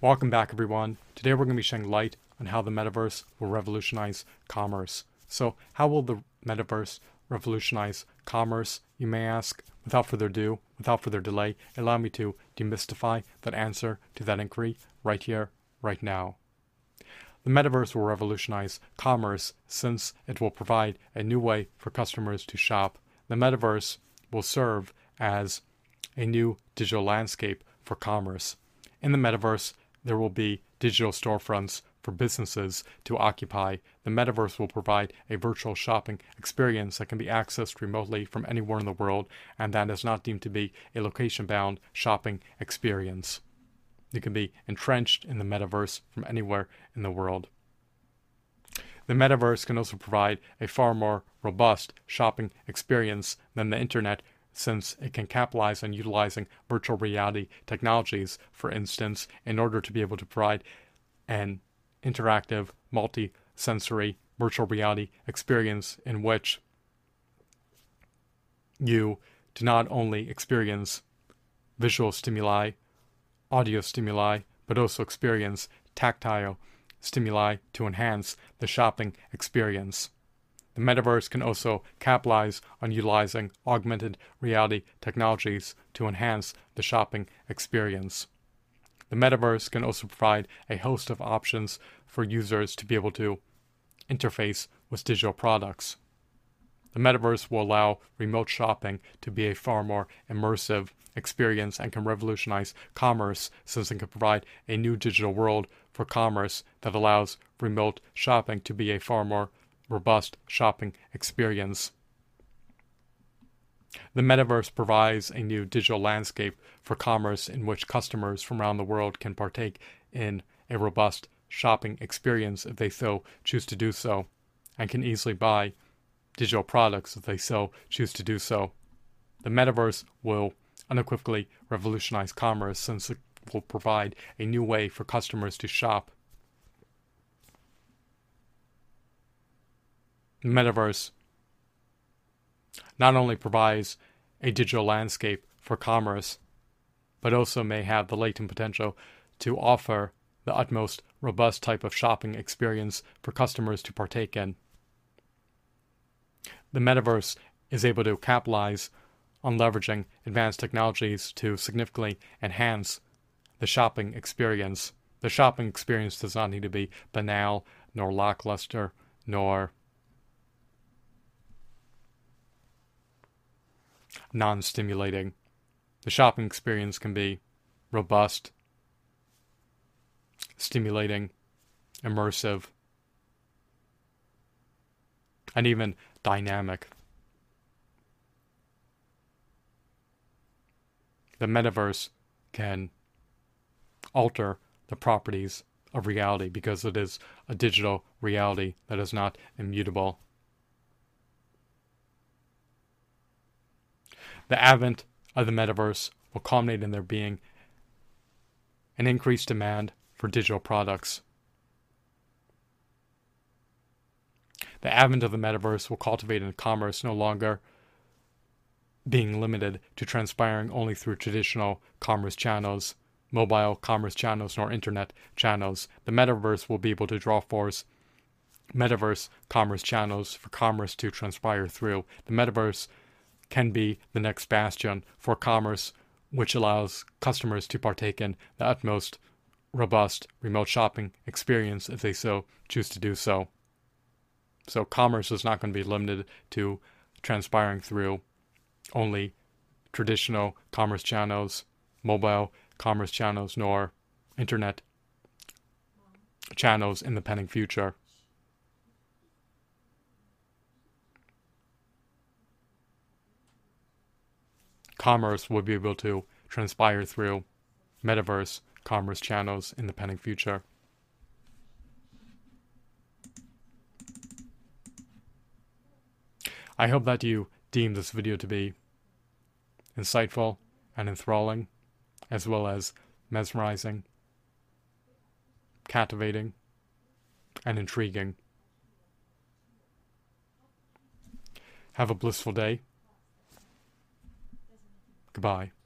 Welcome back, everyone. Today we're going to be shedding light on how the metaverse will revolutionize commerce. So, how will the metaverse revolutionize commerce, you may ask? Without further ado, without further delay, allow me to demystify that answer to that inquiry right here, right now. The metaverse will revolutionize commerce since it will provide a new way for customers to shop. The metaverse will serve as a new digital landscape for commerce. In the metaverse, there will be digital storefronts for businesses to occupy. The metaverse will provide a virtual shopping experience that can be accessed remotely from anywhere in the world, and that is not deemed to be a location bound shopping experience. You can be entrenched in the metaverse from anywhere in the world. The metaverse can also provide a far more robust shopping experience than the internet since it can capitalize on utilizing virtual reality technologies, for instance, in order to be able to provide an interactive, multi sensory virtual reality experience in which you do not only experience visual stimuli, audio stimuli, but also experience tactile stimuli to enhance the shopping experience. The metaverse can also capitalize on utilizing augmented reality technologies to enhance the shopping experience. The metaverse can also provide a host of options for users to be able to interface with digital products. The metaverse will allow remote shopping to be a far more immersive experience and can revolutionize commerce since it can provide a new digital world for commerce that allows remote shopping to be a far more robust shopping experience. The metaverse provides a new digital landscape for commerce in which customers from around the world can partake in a robust shopping experience if they so choose to do so, and can easily buy digital products if they so choose to do so. The metaverse will unequivocally revolutionize commerce since it will provide a new way for customers to shop metaverse not only provides a digital landscape for commerce, but also may have the latent potential to offer the utmost robust type of shopping experience for customers to partake in. The metaverse is able to capitalize on leveraging advanced technologies to significantly enhance the shopping experience. The shopping experience does not need to be banal, nor lackluster, nor non stimulating. The shopping experience can be robust, stimulating, immersive, and even dynamic. The metaverse can alter the properties of reality because it is a digital reality that is not immutable. The advent of the metaverse will culminate in there being an increased demand for digital products. The advent of the metaverse will cultivate in commerce no longer being limited to transpiring only through traditional commerce channels, mobile commerce channels, nor internet channels. The metaverse will be able to draw forth metaverse commerce channels for commerce to transpire through. The metaverse can be the next bastion for commerce, which allows customers to partake in the utmost robust remote shopping experience if they so choose to do so. So, commerce is not going to be limited to transpiring through only traditional commerce channels, mobile commerce channels, nor internet channels in the pending future. Commerce will be able to transpire through metaverse commerce channels in the pending future. I hope that you deem this video to be insightful and enthralling, as well as mesmerizing, captivating, and intriguing. Have a blissful day. Goodbye.